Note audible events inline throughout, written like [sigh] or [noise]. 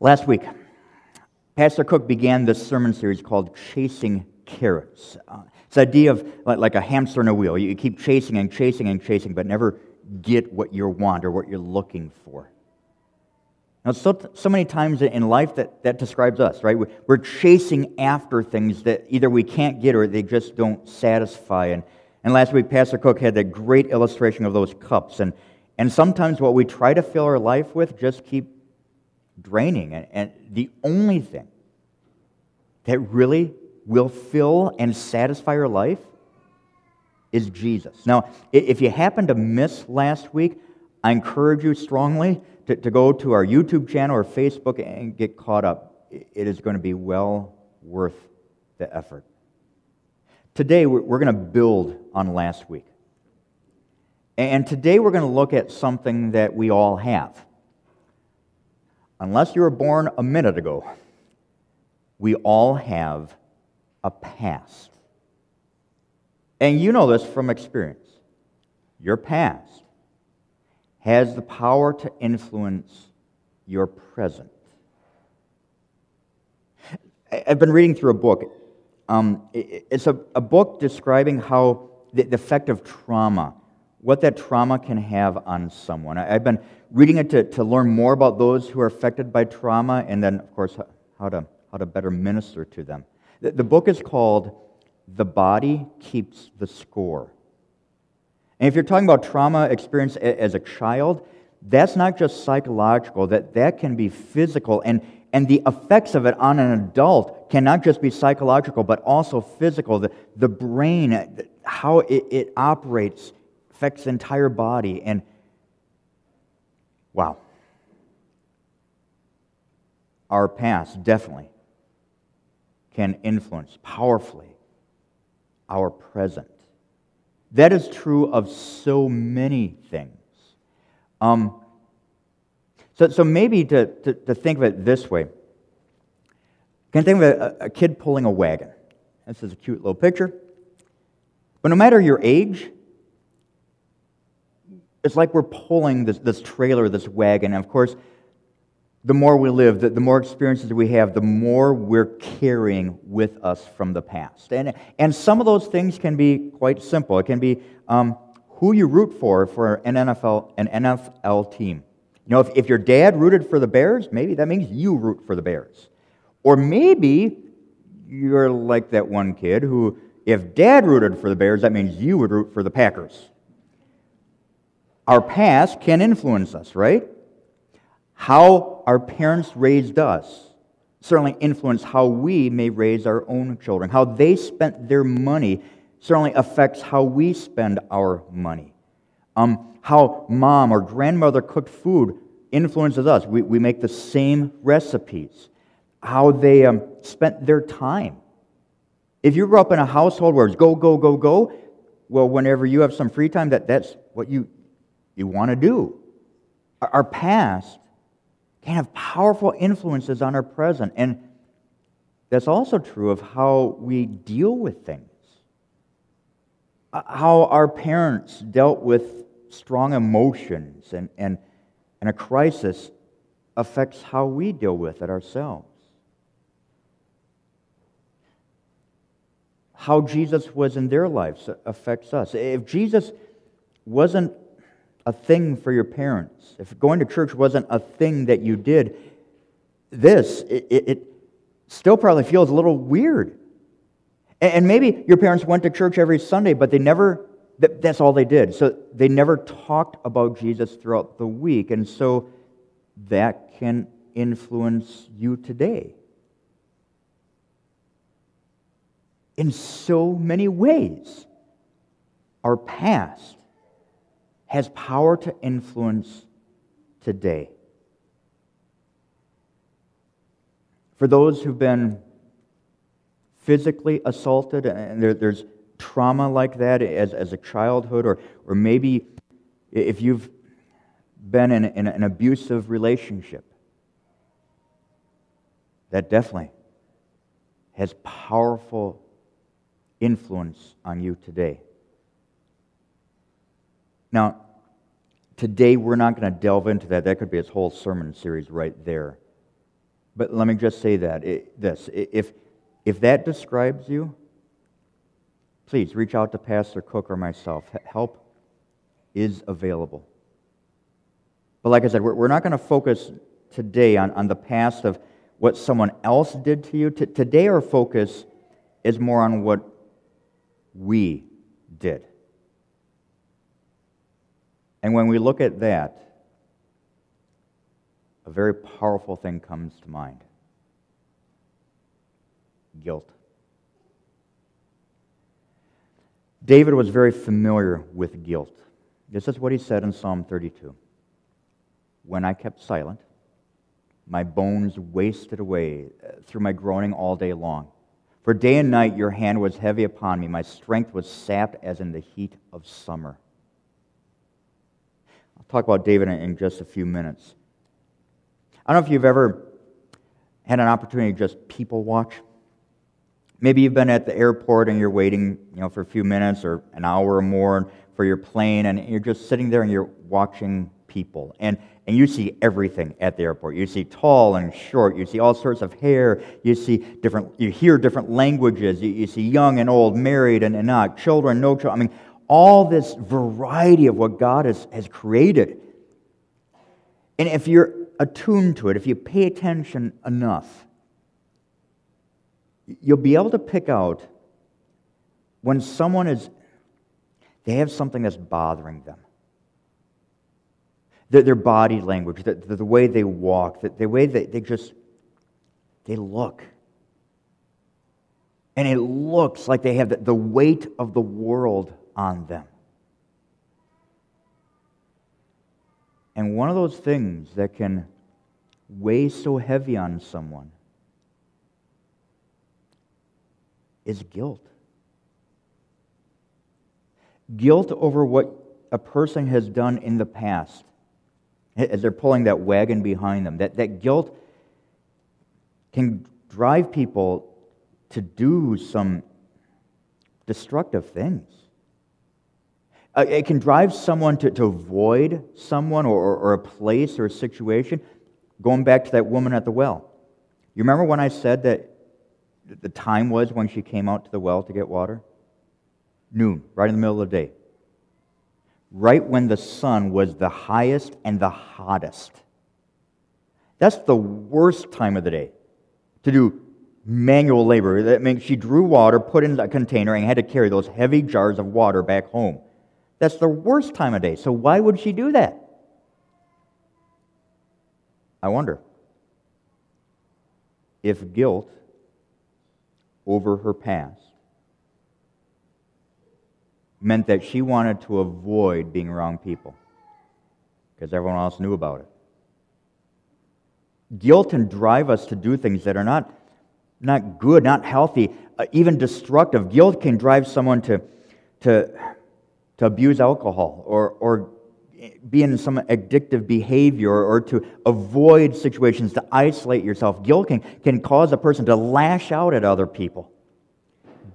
Last week, Pastor Cook began this sermon series called Chasing Carrots. Uh, it's the idea of like, like, a hamster in a wheel. You keep chasing and chasing and chasing, but never get what you want or what you're looking for. Now, so, so many times in life that, that describes us, right? We're chasing after things that either we can't get or they just don't satisfy. And, and last week, Pastor Cook had that great illustration of those cups. And, and sometimes what we try to fill our life with just keep draining. And, and the only thing that really will fill and satisfy your life is Jesus. Now, if you happen to miss last week, I encourage you strongly to, to go to our YouTube channel or Facebook and get caught up. It is going to be well worth the effort. Today, we're going to build on last week. And today, we're going to look at something that we all have. Unless you were born a minute ago, we all have a past. And you know this from experience. Your past has the power to influence your present. I've been reading through a book. Um, it's a, a, book describing how the, the, effect of trauma, what that trauma can have on someone. I've been reading it to, to learn more about those who are affected by trauma and then, of course, how to, how to better minister to them. The, the book is called The Body Keeps the Score. And if you're talking about trauma experience as a child, that's not just psychological, that, that can be physical. And, and the effects of it on an adult cannot just be psychological, but also physical. The, the brain, how it, it operates, affects the entire body. And wow. Our past definitely can influence powerfully our present. That is true of so many things. Um, so, so maybe to, to, to, think of it this way, can think of a, a kid pulling a wagon. This is a cute little picture. But no matter your age, it's like we're pulling this, this trailer, this wagon. And of course, the more we live, the, the, more experiences we have, the more we're carrying with us from the past. And, and some of those things can be quite simple. It can be um, who you root for for an NFL, an NFL team. You know, if, if your dad rooted for the Bears, maybe that means you root for the Bears. Or maybe you're like that one kid who, if dad rooted for the Bears, that means you would root for the Packers. Our past can influence us, right? How our parents raised us certainly influence how we may raise our own children. How they spent their money certainly affects how we spend our money. Um, how mom or grandmother cooked food influences us. We, we make the same recipes. How they um, spent their time. If you grew up in a household where it's go, go, go, go, well, whenever you have some free time, that, that's what you, you want to do. Our past can have powerful influences on our present. And that's also true of how we deal with things. Uh, how our parents dealt with strong emotions and, and, and a crisis affects how we deal with it ourselves. How Jesus was in their lives affects us. If Jesus wasn't a thing for your parents, if going to church wasn't a thing that you did, this, it, it still probably feels a little weird. And maybe your parents went to church every Sunday, but they never, that's all they did. So they never talked about Jesus throughout the week. And so that can influence you today. In so many ways, our past has power to influence today. For those who've been physically assaulted, and there, there's trauma like that as, as a childhood, or, or maybe if you've been in, in an abusive relationship, that definitely has powerful influence on you today. Now, today we're not going to delve into that. That could be its whole sermon series right there. But let me just say that it, this if, if that describes you, please reach out to Pastor Cook or myself. Help is available. But like I said, we're, we're not going to focus today on, on the past of what someone else did to you. T- today, our focus is more on what we did. And when we look at that, a very powerful thing comes to mind guilt. David was very familiar with guilt. This is what he said in Psalm 32 When I kept silent, my bones wasted away uh, through my groaning all day long. For day and night your hand was heavy upon me. My strength was sapped as in the heat of summer. I'll talk about David in just a few minutes. I don't know if you've ever had an opportunity to just people watch. Maybe you've been at the airport and you're waiting you know, for a few minutes or an hour or more for your plane, and you're just sitting there and you're watching people. And, and you see everything at the airport. You see tall and short. You see all sorts of hair. You see different, you hear different languages. You, you see young and old, married and, and not, children, no children. I mean, all this variety of what God has, has created. And if you're attuned to it, if you pay attention enough, you'll be able to pick out when someone is, they have something that's bothering them their, their body language, the, the, way they walk, the, the way they, they just, they look. And it looks like they have the, the weight of the world on them. And one of those things that can weigh so heavy on someone is guilt. Guilt over what a person has done in the past as they're pulling that wagon behind them. That, that guilt can drive people to do some destructive things. Uh, it can drive someone to, to avoid someone or, or, or a place or a situation. Going back to that woman at the well. You remember when I said that the time was when she came out to the well to get water? Noon, right in the middle of the day right when the sun was the highest and the hottest. That's the worst time of the day to do manual labor. That means she drew water, put it in a container, and had to carry those heavy jars of water back home. That's the worst time of day. So why would she do that? I wonder if guilt over her past meant that she wanted to avoid being around people because everyone else knew about it. Guilt can drive us to do things that are not, not good, not healthy, uh, even destructive. Guilt can drive someone to, to, to abuse alcohol or, or be in some addictive behavior or to avoid situations, to isolate yourself. Guilt can, can cause a person to lash out at other people.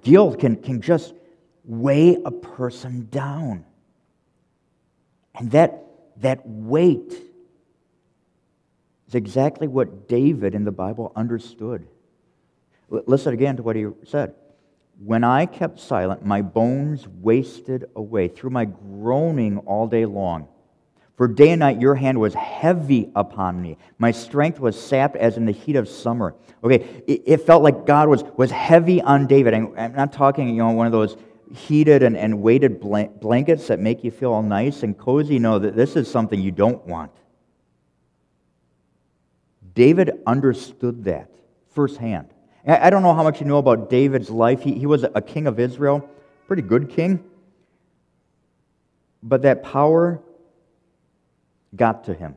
Guilt can, can just weigh a person down. And that, that weight is exactly what David in the Bible understood. L- listen again to what he said. When I kept silent, my bones wasted away through my groaning all day long. For day and night your hand was heavy upon me. My strength was sapped as in the heat of summer. Okay, it, it felt like God was, was heavy on David. And I'm not talking, you know, one of those heated and, and weighted blankets that make you feel all nice and cozy. No, that this is something you don't want. David understood that firsthand. I don't know how much you know about David's life. He, he was a king of Israel, pretty good king. But that power got to him.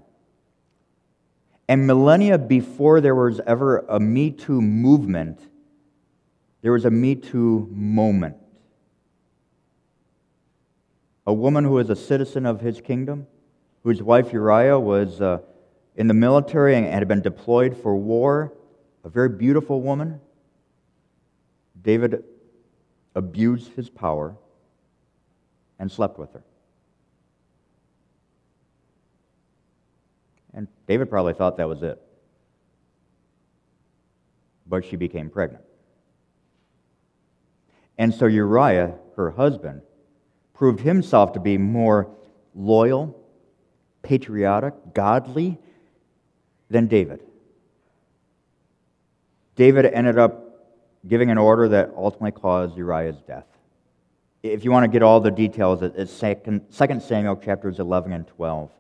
And millennia before there was ever a Me Too movement, there was a Me Too moment a woman who was a citizen of his kingdom, whose wife Uriah was uh, in the military and had been deployed for war, a very beautiful woman. David abused his power and slept with her. And David probably thought that was it. but she became pregnant. And so Uriah, her husband, proved himself to be more loyal, patriotic, godly than David. David ended up giving an order that ultimately caused Uriah's death. If you want to get all the details, it's 2 Samuel chapters 11 and 12.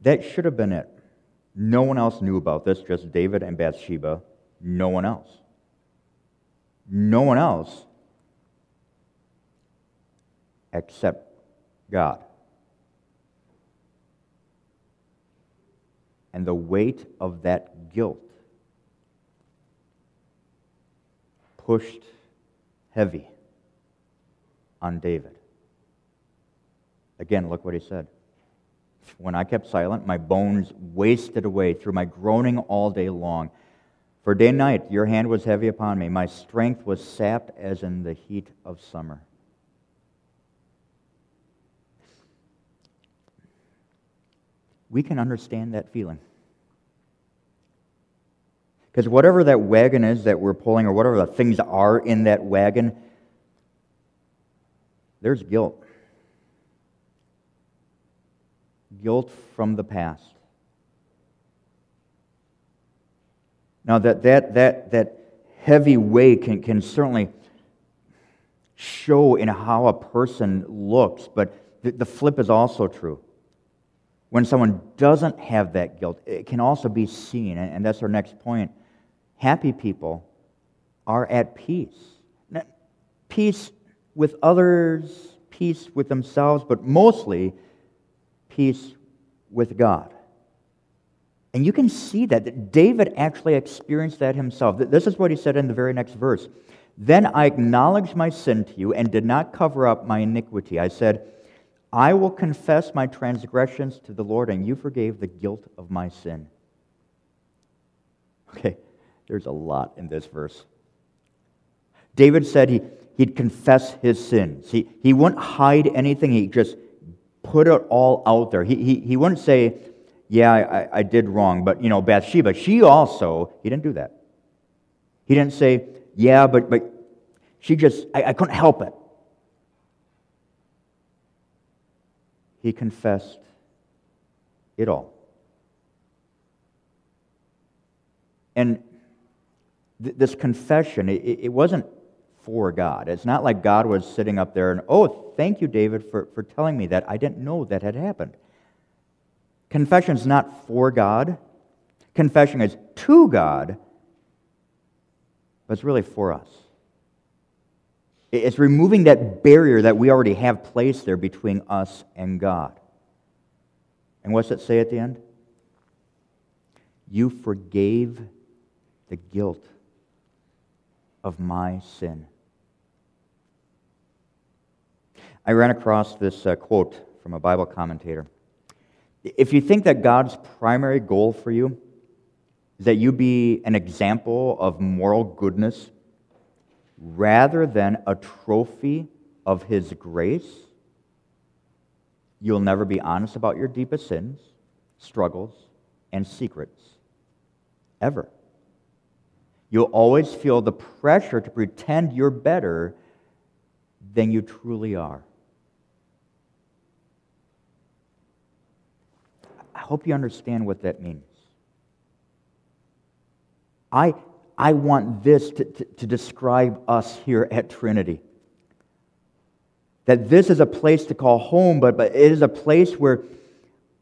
That should have been it. No one else knew about this, just David and Bathsheba. No one else. No one else except God. And the weight of that guilt pushed heavy on David. Again, look what he said. When I kept silent, my bones wasted away through my groaning all day long. For day and night your hand was heavy upon me. My strength was sapped as in the heat of summer. We can understand that feeling. Because whatever that wagon is that we're pulling, or whatever the things are in that wagon, there's guilt. Guilt from the past. Now, that, that, that, that heavy weight can, can certainly show in how a person looks, but the, the flip is also true. When someone doesn't have that guilt, it can also be seen, and that's our next point happy people are at peace. Peace with others, peace with themselves, but mostly peace with God. And you can see that. David actually experienced that himself. This is what he said in the very next verse. Then I acknowledged my sin to you and did not cover up my iniquity. I said, I will confess my transgressions to the Lord, and you forgave the guilt of my sin. Okay, there's a lot in this verse. David said he, he'd confess his sins. He, he wouldn't hide anything, he just put it all out there. He, he, he wouldn't say, Yeah, I, I did wrong, but, you know, Bathsheba, she also, he didn't do that. He didn't say, Yeah, but, but she just, I, I couldn't help it. He confessed it all. And th- this confession, it, it wasn't for God. It's not like God was sitting up there and, oh, thank you, David, for, for telling me that. I didn't know that had happened. Confession is not for God, confession is to God, but it's really for us. It's removing that barrier that we already have placed there between us and God. And what's it say at the end? You forgave the guilt of my sin. I ran across this uh, quote from a Bible commentator. If you think that God's primary goal for you is that you be an example of moral goodness rather than a trophy of His grace, you'll never be honest about your deepest sins, struggles, and secrets. Ever. You'll always feel the pressure to pretend you're better than you truly are. I hope you understand what that means. I, I want this to, to, to describe us here at Trinity. That this is a place to call home, but, but it is a place where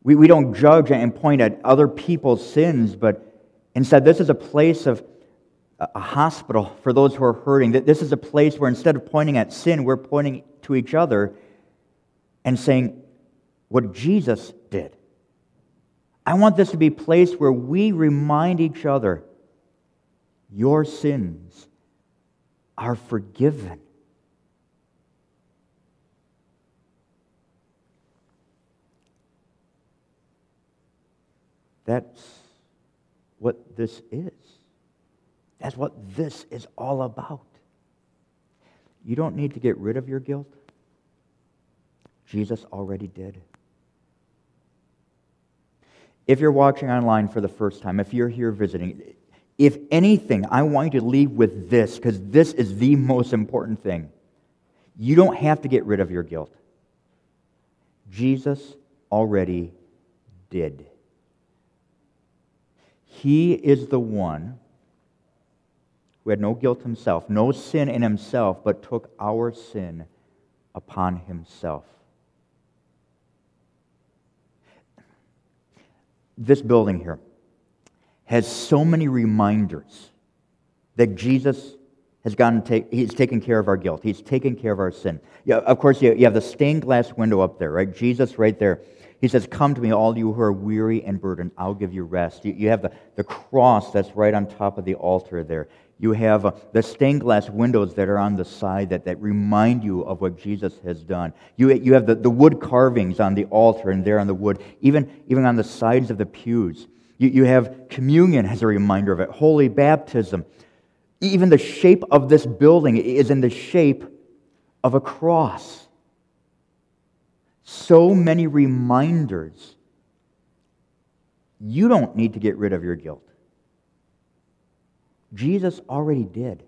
we, we don't judge and point at other people's sins, but instead, this is a place of a hospital for those who are hurting. That this is a place where instead of pointing at sin, we're pointing to each other and saying what Jesus did. I want this to be a place where we remind each other your sins are forgiven. That's what this is. That's what this is all about. You don't need to get rid of your guilt. Jesus already did. if you're watching online for the first time, if you're here visiting, if anything, I want you to leave with this because this is the most important thing. You don't have to get rid of your guilt. Jesus already did. He is the one who had no guilt himself, no sin in himself, but took our sin upon himself. This building here has so many reminders that Jesus has gone take, he's taken care of our guilt. He's taken care of our sin. Yeah, of course, you, you have the stained glass window up there, right? Jesus right there. He says, Come to me, all you who are weary and burdened. I'll give you rest. You, you have the, the cross that's right on top of the altar there. You have uh, the stained glass windows that are on the side that, that remind you of what Jesus has done. You, you have the, the wood carvings on the altar and there on the wood, even, even on the sides of the pews. You, you have communion as a reminder of it, holy baptism. Even the shape of this building is in the shape of a cross. So many reminders. You don't need to get rid of your guilt. Jesus already did.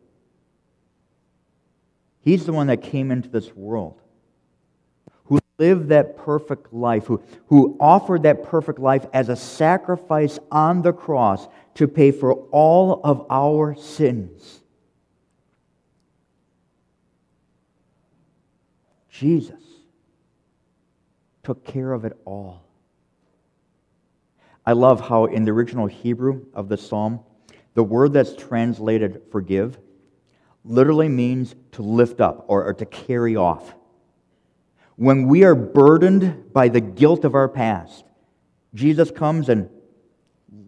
He's the one that came into this world, lived that perfect life, who, who offered that perfect life as a sacrifice on the cross to pay for all of our sins. Jesus took care of it all. I love how in the original Hebrew of the psalm, the word that's translated forgive literally means to lift up or, or to carry off. When we are burdened by the guilt of our past, Jesus comes and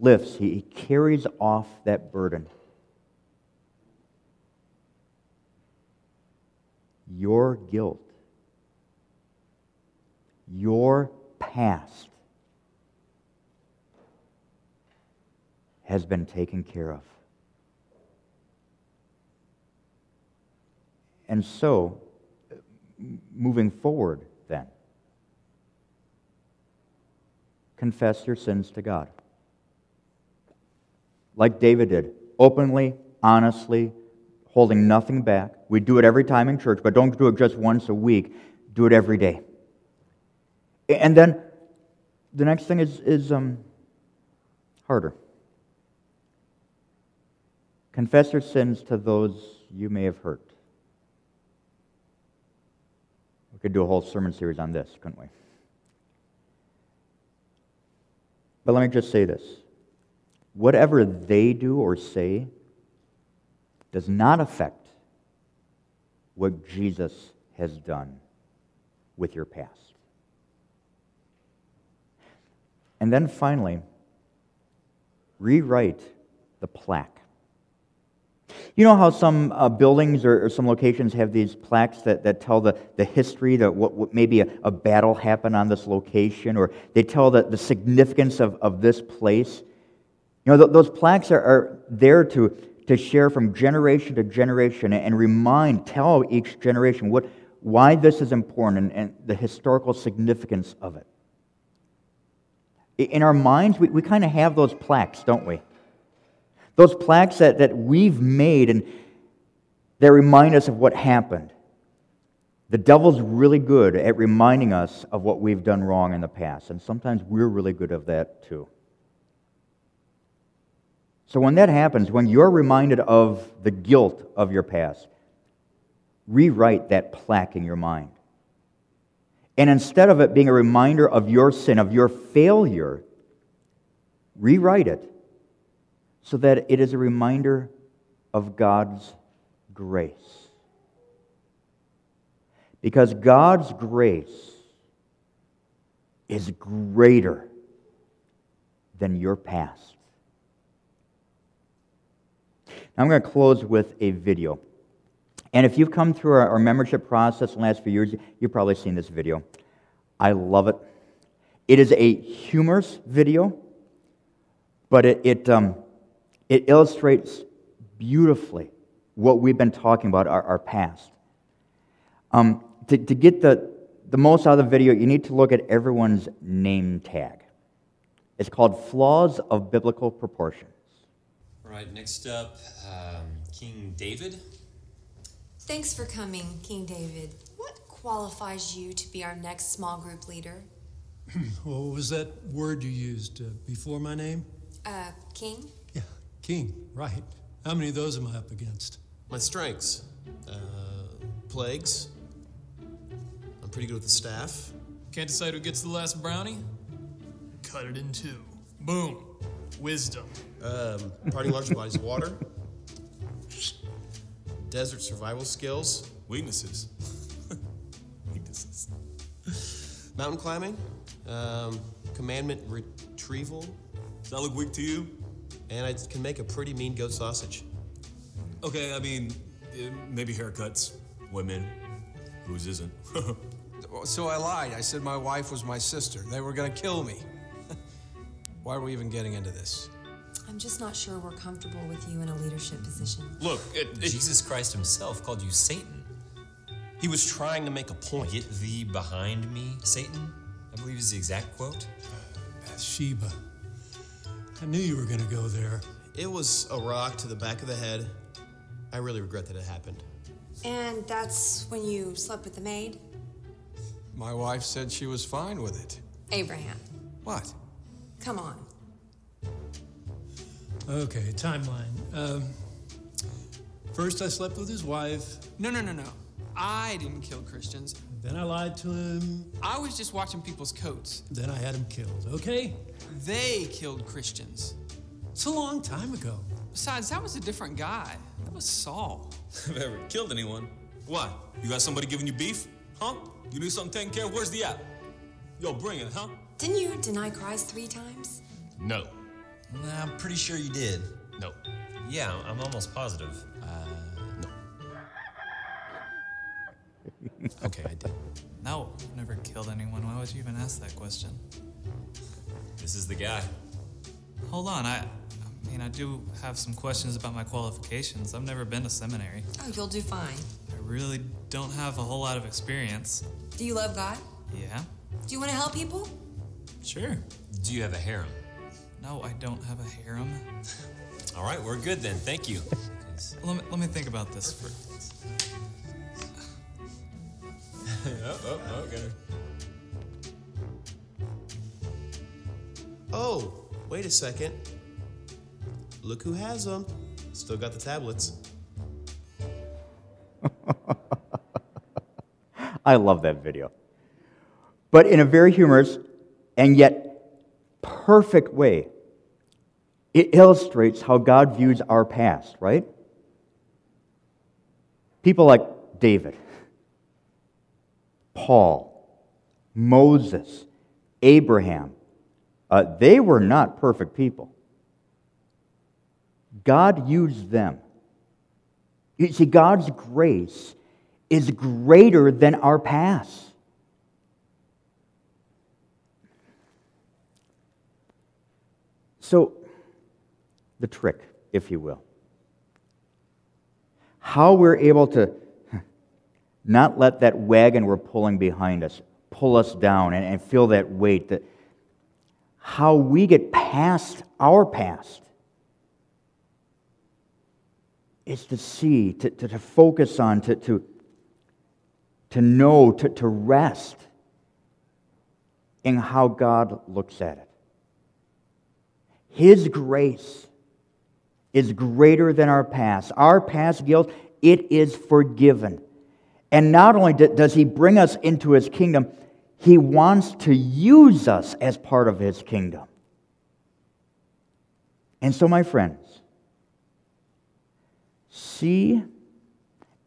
lifts, he, carries off that burden. Your guilt, your past has been taken care of. And so, moving forward, then, confess your sins to God. Like David did, openly, honestly, holding nothing back. We do it every time in church, but don't do it just once a week. Do it every day. And then the next thing is, is um, harder. Confess your sins to those you may have hurt. We could do a whole sermon series on this, couldn't we? But let me just say this whatever they do or say does not affect what Jesus has done with your past. And then finally, rewrite the plaque. You know how some uh, buildings or, or, some locations have these plaques that, that tell the, the history, that what, what maybe a, a, battle happened on this location, or they tell the, the significance of, of this place? You know, th- those plaques are, are there to, to share from generation to generation and remind, tell each generation what, why this is important and, and the historical significance of it. In our minds, we, we kind of have those plaques, don't we? Those plaques that, that we've made and that remind us of what happened. The devil's really good at reminding us of what we've done wrong in the past, and sometimes we're really good at that too. So when that happens, when you're reminded of the guilt of your past, rewrite that plaque in your mind. And instead of it being a reminder of your sin, of your failure, rewrite it so that it is a reminder of God's grace. Because God's grace is greater than your past. Now I'm going to close with a video. And if you've come through our, membership process in the last few years, you've probably seen this video. I love it. It is a humorous video, but it, it um, it illustrates beautifully what we've been talking about, our, our past. Um, to, to get the, the most out of the video, you need to look at everyone's name tag. It's called Flaws of Biblical Proportions. All right, next up, um, King David. Thanks for coming, King David. What qualifies you to be our next small group leader? [clears throat] Well, what was that word you used uh, before my name? Uh, King? Yeah, king, right. How many of those am I up against? My strengths uh, plagues. I'm pretty good with the staff. Can't decide who gets the last brownie? Cut it in two. Boom. Wisdom. Um, parting large bodies of water. Desert survival skills. Weaknesses. [laughs] Weaknesses. Mountain climbing. Um, commandment retrieval. Does that look weak to you? And I can make a pretty mean goat sausage. Okay, I mean, eh, maybe haircuts, women, whose isn't. [laughs] So I lied. I said my wife was my sister. They were gonna kill me. [laughs] Why are we even getting into this? I'm just not sure we're comfortable with you in a leadership position. Look, it, it, Jesus Christ himself called you Satan. He was trying to make a point. Get thee behind me, Satan. I believe is the exact quote. Bathsheba. I knew you were going to go there. It was a rock to the back of the head. I really regret that it happened. And that's when you slept with the maid? My wife said she was fine with it. Abraham. What? Come on. Okay, timeline. Um, first, I slept with his wife. No, no, no, no. I didn't kill Christians. Then I lied to him. I was just watching people's coats. Then I had him killed. Okay? They killed Christians. It's a long time ago. Besides, that was a different guy. That was Saul. [laughs] I've ever killed anyone. What? You got somebody giving you beef? Huh? You need something taken care of? Where's the app? Yo, bring it, huh? Didn't you deny Christ three times? No. Nah, I'm pretty sure you did. No. Yeah, I'm almost positive. Okay, I did. No, I've never killed anyone. Why would you even ask that question? This is the guy. Hold on, I, I mean, I do have some questions about my qualifications. I've never been to seminary. Oh, you'll do fine. I really don't have a whole lot of experience. Do you love God? Yeah, Do you want to help people? sure. Do you have a harem? No, I don't have a harem. [laughs] All right, we're good then. Thank you. Let me, let me think about this for. Oh, oh, her. Oh, wait a second. Look who has them. Still got the tablets. [laughs] I love that video. But in a very humorous and yet perfect way, it illustrates how God views our past, right? People like David, Paul, Moses, Abraham, uh, they were not perfect people. God used them. You see, God's grace is greater than our past. So, the trick, if you will. How we're able to not let that wagon we're pulling behind us pull us down and, and feel that weight, that how we get past our past is to see, to, to, to focus on, to, to, to know, to, to rest in how God looks at it. His grace is greater than our past. Our past guilt, it is forgiven. And not only does He bring us into His kingdom, He wants to use us as part of His kingdom. And so, my friends, see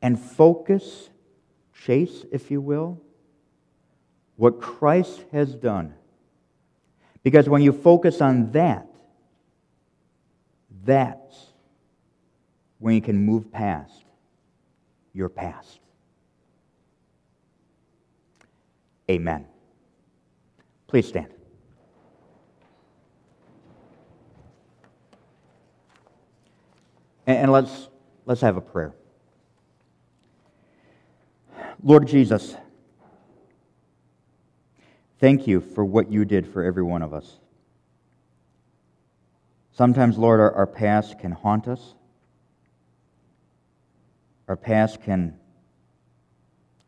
and focus, chase, if you will, what Christ has done. Because when you focus on that, that's when you can move past your past. Amen. Please stand. And, let's, let's have a prayer. Lord Jesus, thank you for what you did for every one of us. Sometimes, Lord, our, our past can haunt us. Our past can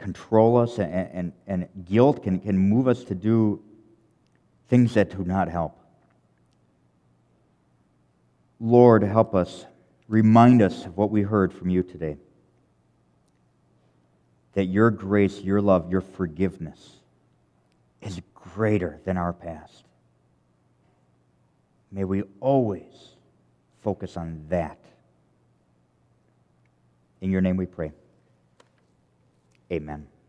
control us, and, and, and guilt can, can move us to do things that do not help. Lord, help us. Remind us of what we heard from you today. That your grace, your love, your forgiveness is greater than our past. May we always focus on that. In your name we pray. Amen.